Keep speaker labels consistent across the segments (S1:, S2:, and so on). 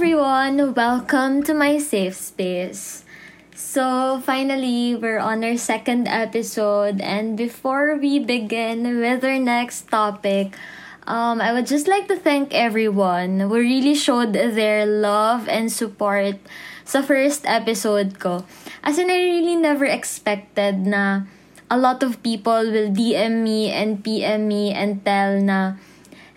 S1: everyone! Welcome to my safe space. So, finally, we're on our second episode, and before we begin with our next topic, um, I would just like to thank everyone who really showed their love and support sa first episode ko. As in, I really never expected na a lot of people will DM me and PM me and tell na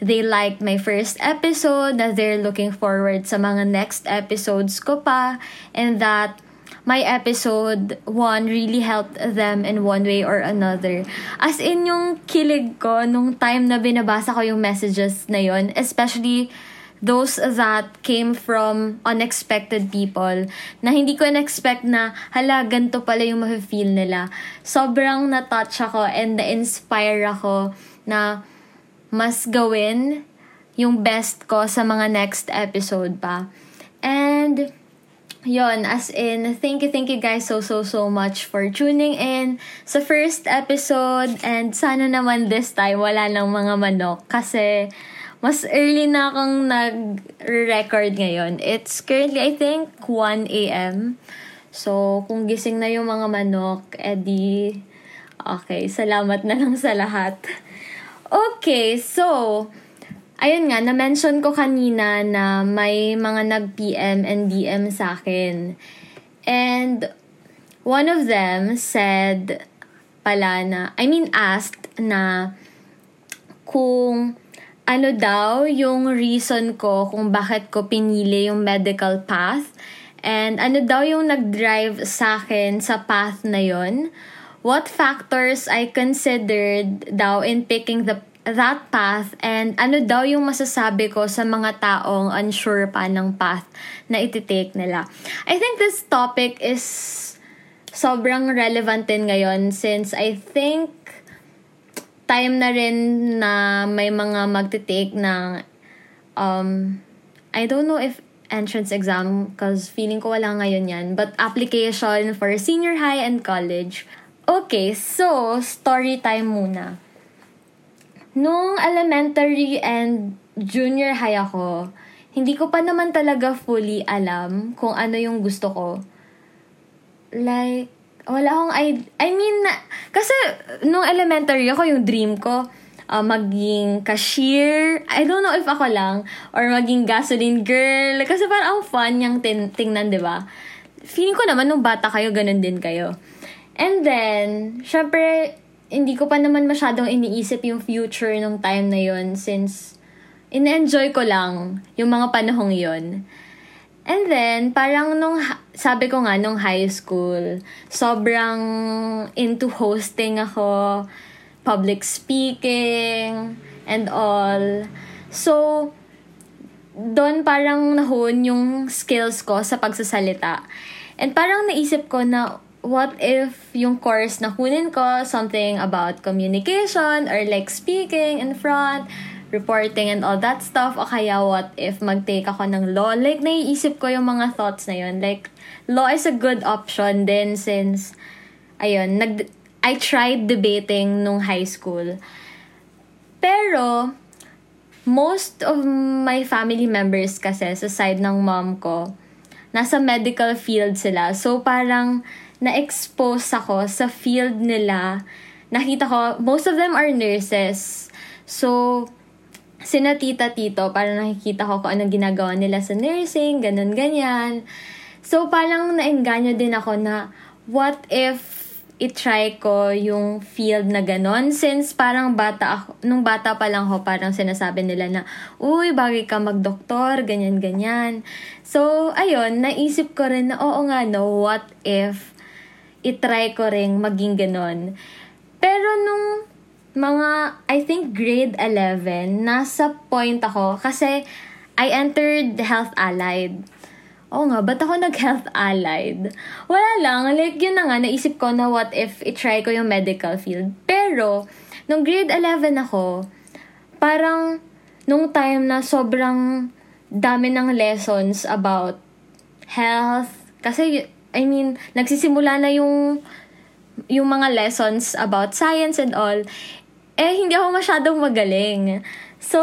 S1: they liked my first episode, that they're looking forward sa mga next episodes ko pa, and that my episode one really helped them in one way or another. As in yung kilig ko nung time na binabasa ko yung messages na yon, especially those that came from unexpected people na hindi ko na-expect na hala, ganito pala yung mafe-feel nila. Sobrang na-touch ako and na-inspire ako na mas gawin yung best ko sa mga next episode pa. And, yon as in, thank you, thank you guys so, so, so much for tuning in sa first episode. And sana naman this time, wala nang mga manok. Kasi, mas early na akong nag-record ngayon. It's currently, I think, 1 a.m. So, kung gising na yung mga manok, edi, okay, salamat na lang sa lahat. Okay, so, ayun nga, na-mention ko kanina na may mga nag-PM and DM sa akin. And, one of them said pala na, I mean asked na kung ano daw yung reason ko kung bakit ko pinili yung medical path and ano daw yung nag-drive sa akin sa path na yon what factors I considered daw in picking the that path and ano daw yung masasabi ko sa mga taong unsure pa ng path na ititake nila. I think this topic is sobrang relevant din ngayon since I think time na rin na may mga magte-take ng um, I don't know if entrance exam because feeling ko wala ngayon yan but application for senior high and college Okay, so, story time muna. Nung elementary and junior high ako, hindi ko pa naman talaga fully alam kung ano yung gusto ko. Like, wala akong I, I mean, na, kasi nung elementary ako, yung dream ko, uh, maging cashier. I don't know if ako lang. Or maging gasoline girl. Kasi parang ang fun yung tin- tingnan, di ba? Feeling ko naman nung bata kayo, ganun din kayo. And then, syempre, hindi ko pa naman masyadong iniisip yung future nung time na yon since in-enjoy ko lang yung mga panahong yon. And then, parang nung, sabi ko nga, nung high school, sobrang into hosting ako, public speaking, and all. So, doon parang nahon yung skills ko sa pagsasalita. And parang naisip ko na, what if yung course na kunin ko, something about communication or like speaking in front, reporting and all that stuff, o kaya what if mag-take ako ng law? Like, naiisip ko yung mga thoughts na yun. Like, law is a good option din since, ayun, nag, I tried debating nung high school. Pero, most of my family members kasi sa side ng mom ko, nasa medical field sila. So, parang, na-expose ako sa field nila. Nakita ko, most of them are nurses. So, sina tita tito, parang nakikita ko kung anong ginagawa nila sa nursing, ganun, ganyan. So, parang naengganyo din ako na, what if i-try ko yung field na ganon since parang bata ako, nung bata pa lang ako parang sinasabi nila na uy bagay ka magdoktor ganyan ganyan so ayun naisip ko rin na oo nga no what if itry ko ring maging ganon. Pero nung mga, I think grade 11, nasa point ako kasi I entered Health Allied. Oo nga, ba't ako nag-Health Allied? Wala lang, like yun na nga, naisip ko na what if i-try ko yung medical field. Pero, nung grade 11 ako, parang nung time na sobrang dami ng lessons about health, kasi I mean, nagsisimula na yung yung mga lessons about science and all, eh, hindi ako masyadong magaling. So,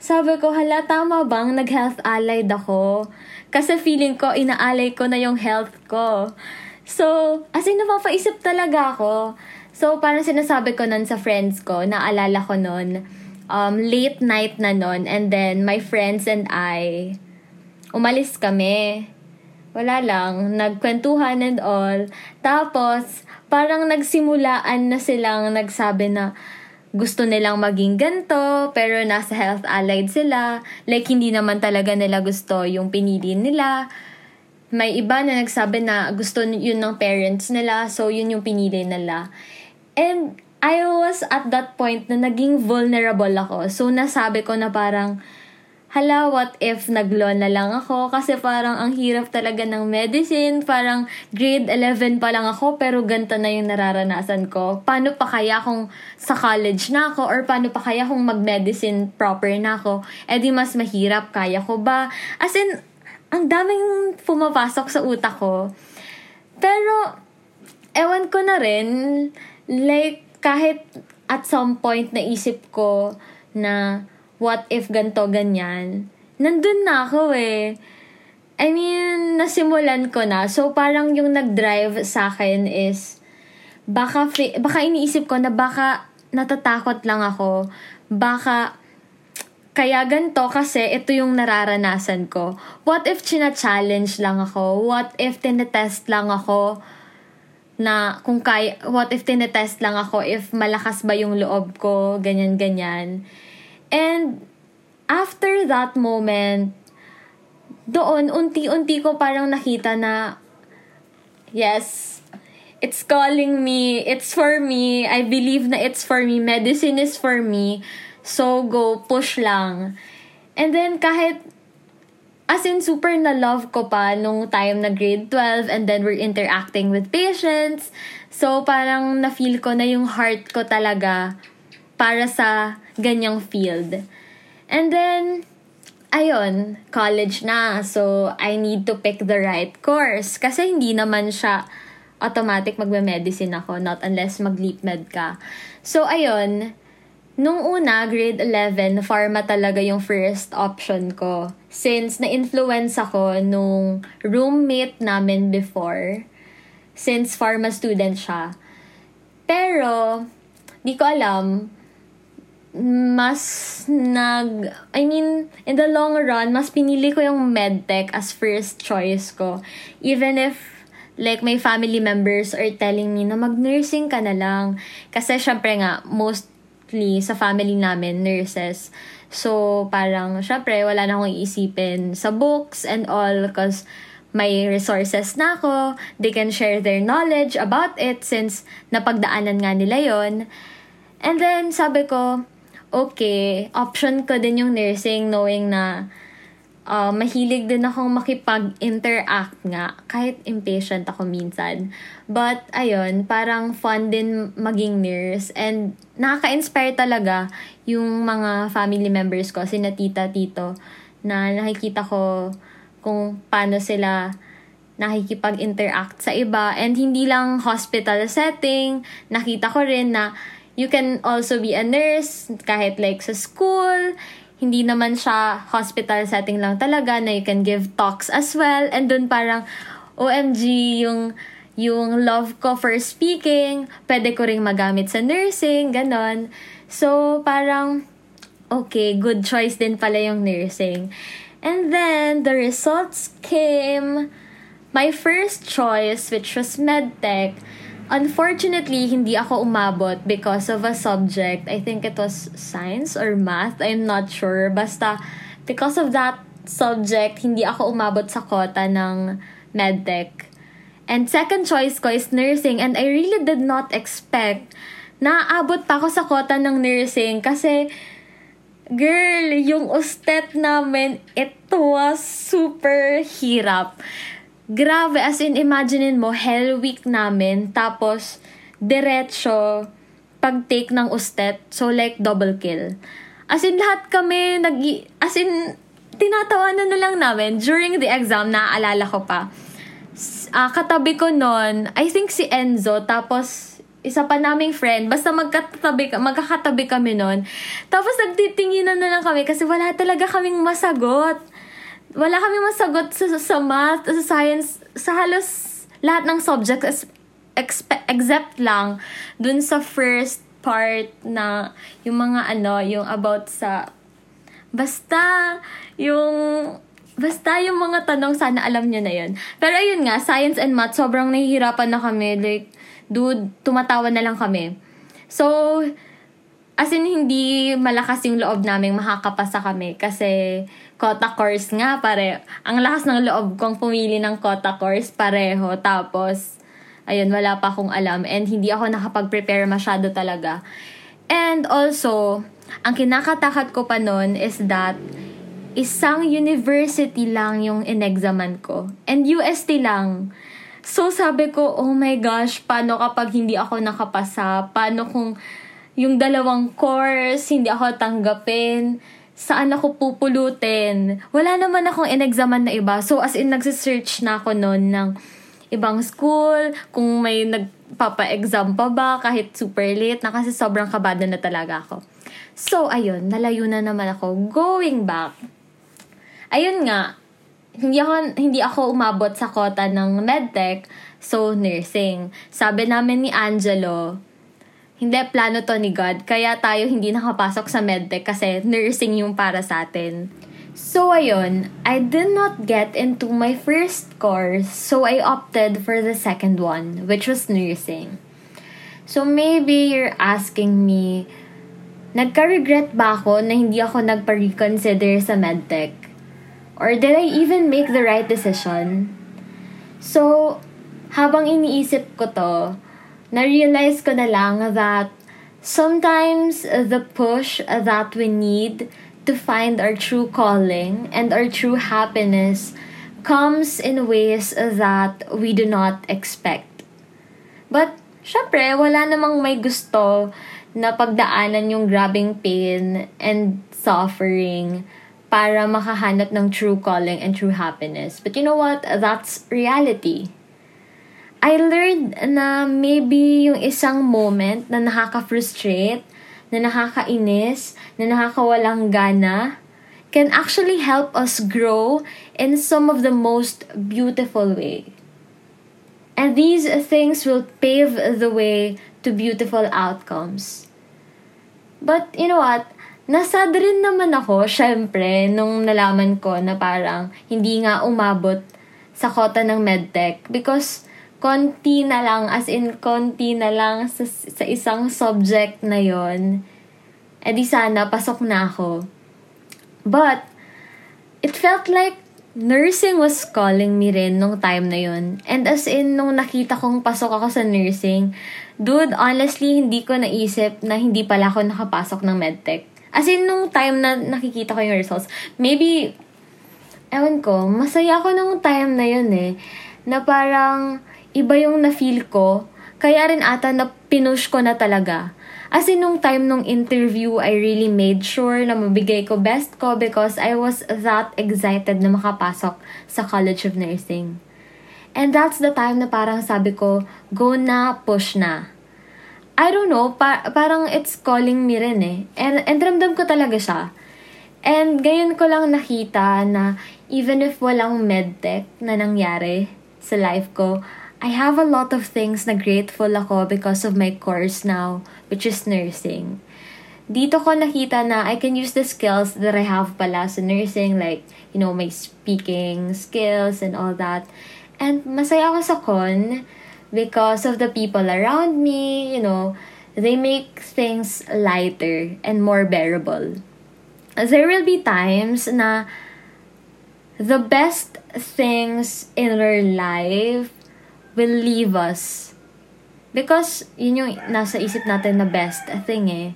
S1: sabi ko, hala, tama bang nag-health allied ako? Kasi feeling ko, inaalay ko na yung health ko. So, as in, napapaisip talaga ako. So, parang sinasabi ko nun sa friends ko, naalala ko nun, um, late night na nun, and then my friends and I, umalis kami. Wala lang, nagkwentuhan and all. Tapos, parang nagsimulaan na silang nagsabi na, gusto nilang maging ganto, pero nasa health allied sila. Like, hindi naman talaga nila gusto yung pinili nila may iba na nagsabi na gusto yun ng parents nila, so yun yung pinili nila. And I was at that point na naging vulnerable ako. So nasabi ko na parang, hala, what if nag-law na lang ako? Kasi parang ang hirap talaga ng medicine. Parang grade 11 pa lang ako, pero ganito na yung nararanasan ko. Paano pa kaya kung sa college na ako? Or paano pa kaya kung mag-medicine proper na ako? Eh di mas mahirap, kaya ko ba? As in, ang daming pumapasok sa utak ko. Pero, ewan ko na rin, like, kahit at some point naisip ko na what if ganto ganyan, nandun na ako eh. I mean, nasimulan ko na. So, parang yung nag-drive sa akin is, baka, baka iniisip ko na baka natatakot lang ako. Baka kaya ganto kasi ito yung nararanasan ko. What if china-challenge lang ako? What if tinetest lang ako na kung kaya, what if tinetest lang ako if malakas ba yung loob ko, ganyan-ganyan. And after that moment, doon, unti-unti ko parang nakita na, yes, it's calling me, it's for me, I believe na it's for me, medicine is for me, So, go, push lang. And then, kahit, as in, super na love ko pa nung time na grade 12 and then we're interacting with patients. So, parang na-feel ko na yung heart ko talaga para sa ganyang field. And then, ayun, college na. So, I need to pick the right course. Kasi hindi naman siya automatic magme-medicine ako, not unless mag-leap med ka. So, ayun, Nung una, grade 11, pharma talaga yung first option ko. Since na-influence ako nung roommate namin before. Since pharma student siya. Pero, di ko alam, mas nag, I mean, in the long run, mas pinili ko yung medtech as first choice ko. Even if like my family members are telling me na mag-nursing ka na lang. Kasi syempre nga, most mostly sa family namin, nurses. So, parang, syempre, wala na akong iisipin sa books and all because may resources na ako. They can share their knowledge about it since napagdaanan nga nila yon And then, sabi ko, okay, option ko din yung nursing knowing na uh, mahilig din akong makipag-interact nga, kahit impatient ako minsan. But, ayun, parang fun din maging nurse. And, nakaka-inspire talaga yung mga family members ko, sina tita, tito, na nakikita ko kung paano sila nakikipag-interact sa iba. And hindi lang hospital setting, nakita ko rin na you can also be a nurse kahit like sa school, hindi naman siya hospital setting lang talaga na you can give talks as well. And dun parang, OMG, yung, yung love ko for speaking, pwede ko ring magamit sa nursing, ganon. So, parang, okay, good choice din pala yung nursing. And then, the results came, my first choice, which was medtech, Unfortunately, hindi ako umabot because of a subject. I think it was science or math. I'm not sure. Basta, because of that subject, hindi ako umabot sa kota ng medtech. And second choice ko is nursing. And I really did not expect na abot pa ako sa kota ng nursing kasi girl, yung ustet namin, it was super hirap. Grabe, as in, imaginein mo, hell week namin, tapos, diretso, pag-take ng ustet, so like, double kill. As in, lahat kami, nag as in, tinatawanan na lang namin, during the exam, naaalala ko pa, uh, katabi ko nun, I think si Enzo, tapos, isa pa naming friend, basta magkatabi, magkakatabi kami nun. Tapos nagtitinginan na lang kami kasi wala talaga kaming masagot. Wala kaming masagot sa, sa math, sa science, sa halos lahat ng subjects expe- except lang dun sa first part na yung mga ano, yung about sa basta yung basta yung mga tanong sana alam nyo na yun. Pero ayun nga, science and math, sobrang nahihirapan na kami. Like, dude, tumatawa na lang kami. So, as in, hindi malakas yung loob namin makakapasa kami kasi quota course nga, pare. Ang lakas ng loob kong pumili ng quota course, pareho. Tapos, ayun, wala pa akong alam and hindi ako nakapag-prepare masyado talaga. And also, ang kinakatakot ko pa nun is that isang university lang yung inexaman ko. And UST lang. So, sabi ko, oh my gosh, paano kapag hindi ako nakapasa? Paano kung yung dalawang course, hindi ako tanggapin? Saan ako pupulutin? Wala naman akong inexaman na iba. So, as in, nagsisearch na ako noon ng ibang school, kung may nagpapa-exam pa ba, kahit super late na kasi sobrang kabado na talaga ako. So, ayun, nalayo na naman ako. Going back, ayun nga, hindi ako, hindi ako umabot sa kota ng medtech, so nursing. Sabi namin ni Angelo, hindi plano to ni God, kaya tayo hindi nakapasok sa medtech kasi nursing yung para sa atin. So ayun, I did not get into my first course, so I opted for the second one, which was nursing. So maybe you're asking me, nagka-regret ba ako na hindi ako nagpa-reconsider sa medtech? Or did I even make the right decision? So, habang iniisip ko to, na-realize ko na lang that sometimes the push that we need to find our true calling and our true happiness comes in ways that we do not expect. But, syempre, wala namang may gusto na pagdaanan yung grabbing pain and suffering para makahanap ng true calling and true happiness. But you know what? That's reality. I learned na maybe yung isang moment na nakaka-frustrate, na nakakainis, na nakakawalang gana, can actually help us grow in some of the most beautiful way. And these things will pave the way to beautiful outcomes. But you know what? Nasad rin naman ako, syempre, nung nalaman ko na parang hindi nga umabot sa kota ng medtech because konti na lang, as in konti na lang sa, sa isang subject na yon eh di sana pasok na ako. But, it felt like nursing was calling me rin nung time na yon And as in, nung nakita kong pasok ako sa nursing, dude, honestly, hindi ko naisip na hindi pala ako nakapasok ng medtech. As in, nung time na nakikita ko yung results, maybe, ewan ko, masaya ako nung time na yun eh. Na parang, iba yung na-feel ko. Kaya rin ata na pinush ko na talaga. As in, nung time nung interview, I really made sure na mabigay ko best ko because I was that excited na makapasok sa College of Nursing. And that's the time na parang sabi ko, go na, push na. I don't know, pa- parang it's calling me rin eh. And, and ramdam ko talaga siya. And ngayon ko lang nakita na even if walang medtech na nangyari sa life ko, I have a lot of things na grateful ako because of my course now, which is nursing. Dito ko nakita na I can use the skills that I have pala sa nursing, like, you know, my speaking skills and all that. And masaya ako sa con because of the people around me, you know, they make things lighter and more bearable. There will be times na the best things in our life will leave us. Because yun yung nasa isip natin na best thing eh.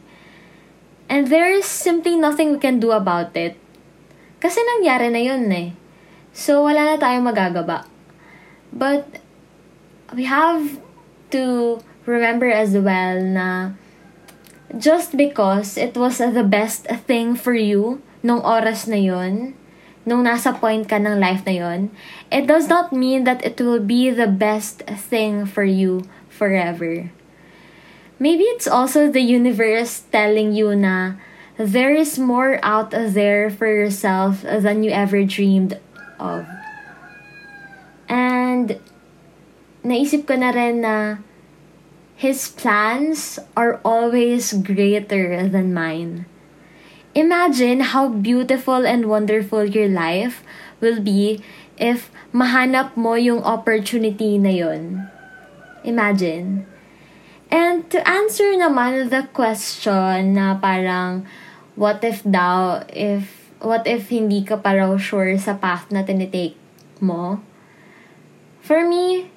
S1: And there is simply nothing we can do about it. Kasi nangyari na yun eh. So, wala na tayong magagaba. But, we have to remember as well na just because it was the best thing for you nung oras na yon, nung nasa point ka ng life na yon, it does not mean that it will be the best thing for you forever. maybe it's also the universe telling you na there is more out there for yourself than you ever dreamed of. And naisip ko na rin na his plans are always greater than mine. Imagine how beautiful and wonderful your life will be if mahanap mo yung opportunity na yon. Imagine. And to answer naman the question na parang, what if daw, if, what if hindi ka pa raw sure sa path na tinitake mo? For me,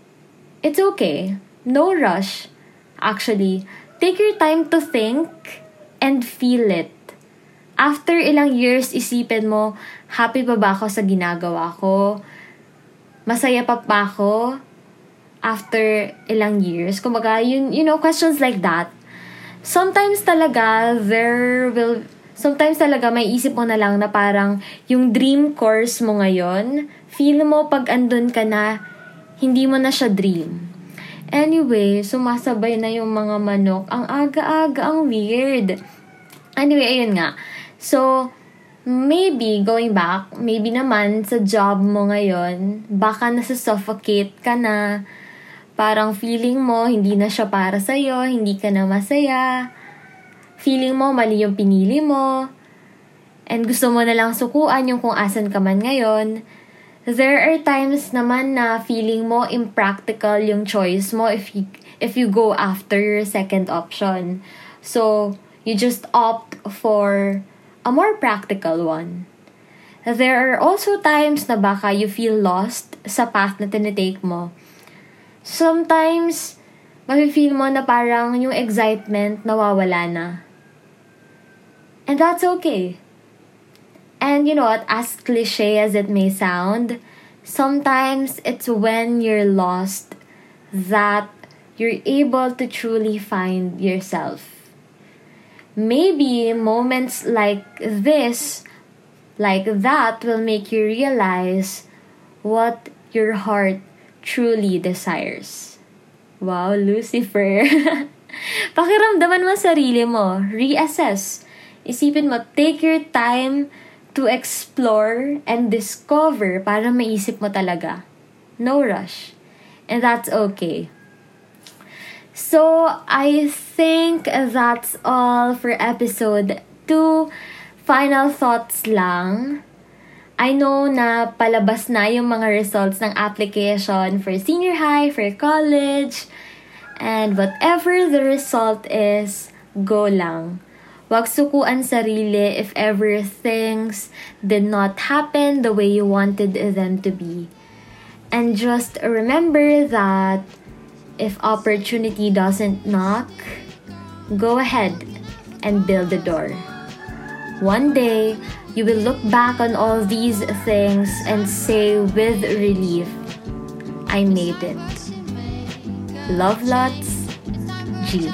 S1: it's okay. No rush. Actually, take your time to think and feel it after ilang years, isipin mo, happy pa ba ako sa ginagawa ko? Masaya pa pa ako? After ilang years? Kumbaga, yun, you know, questions like that. Sometimes talaga, there will, sometimes talaga may isip mo na lang na parang yung dream course mo ngayon, feel mo pag andun ka na, hindi mo na siya dream. Anyway, sumasabay na yung mga manok. Ang aga-aga, ang weird. Anyway, ayun nga. So, maybe, going back, maybe naman sa job mo ngayon, baka nasa-suffocate ka na, parang feeling mo, hindi na siya para sa'yo, hindi ka na masaya, feeling mo, mali yung pinili mo, and gusto mo na lang sukuan yung kung asan ka man ngayon, there are times naman na feeling mo impractical yung choice mo if you, if you go after your second option. So, you just opt for a more practical one. There are also times na baka you feel lost sa path na tinitake mo. Sometimes, mafe-feel mo na parang yung excitement nawawala na. And that's okay. And you know what, as cliche as it may sound, sometimes it's when you're lost that you're able to truly find yourself maybe moments like this, like that, will make you realize what your heart truly desires. Wow, Lucifer. Pakiramdaman mo sarili mo. Reassess. Isipin mo, take your time to explore and discover para maisip mo talaga. No rush. And that's okay. So, I think that's all for episode 2. Final thoughts lang. I know na palabas na yung mga results ng application for senior high, for college, and whatever the result is, go lang. Huwag sukuan sarili if ever things did not happen the way you wanted them to be. And just remember that if opportunity doesn't knock, go ahead and build the door. One day, you will look back on all these things and say with relief, I made it. Love lots, G.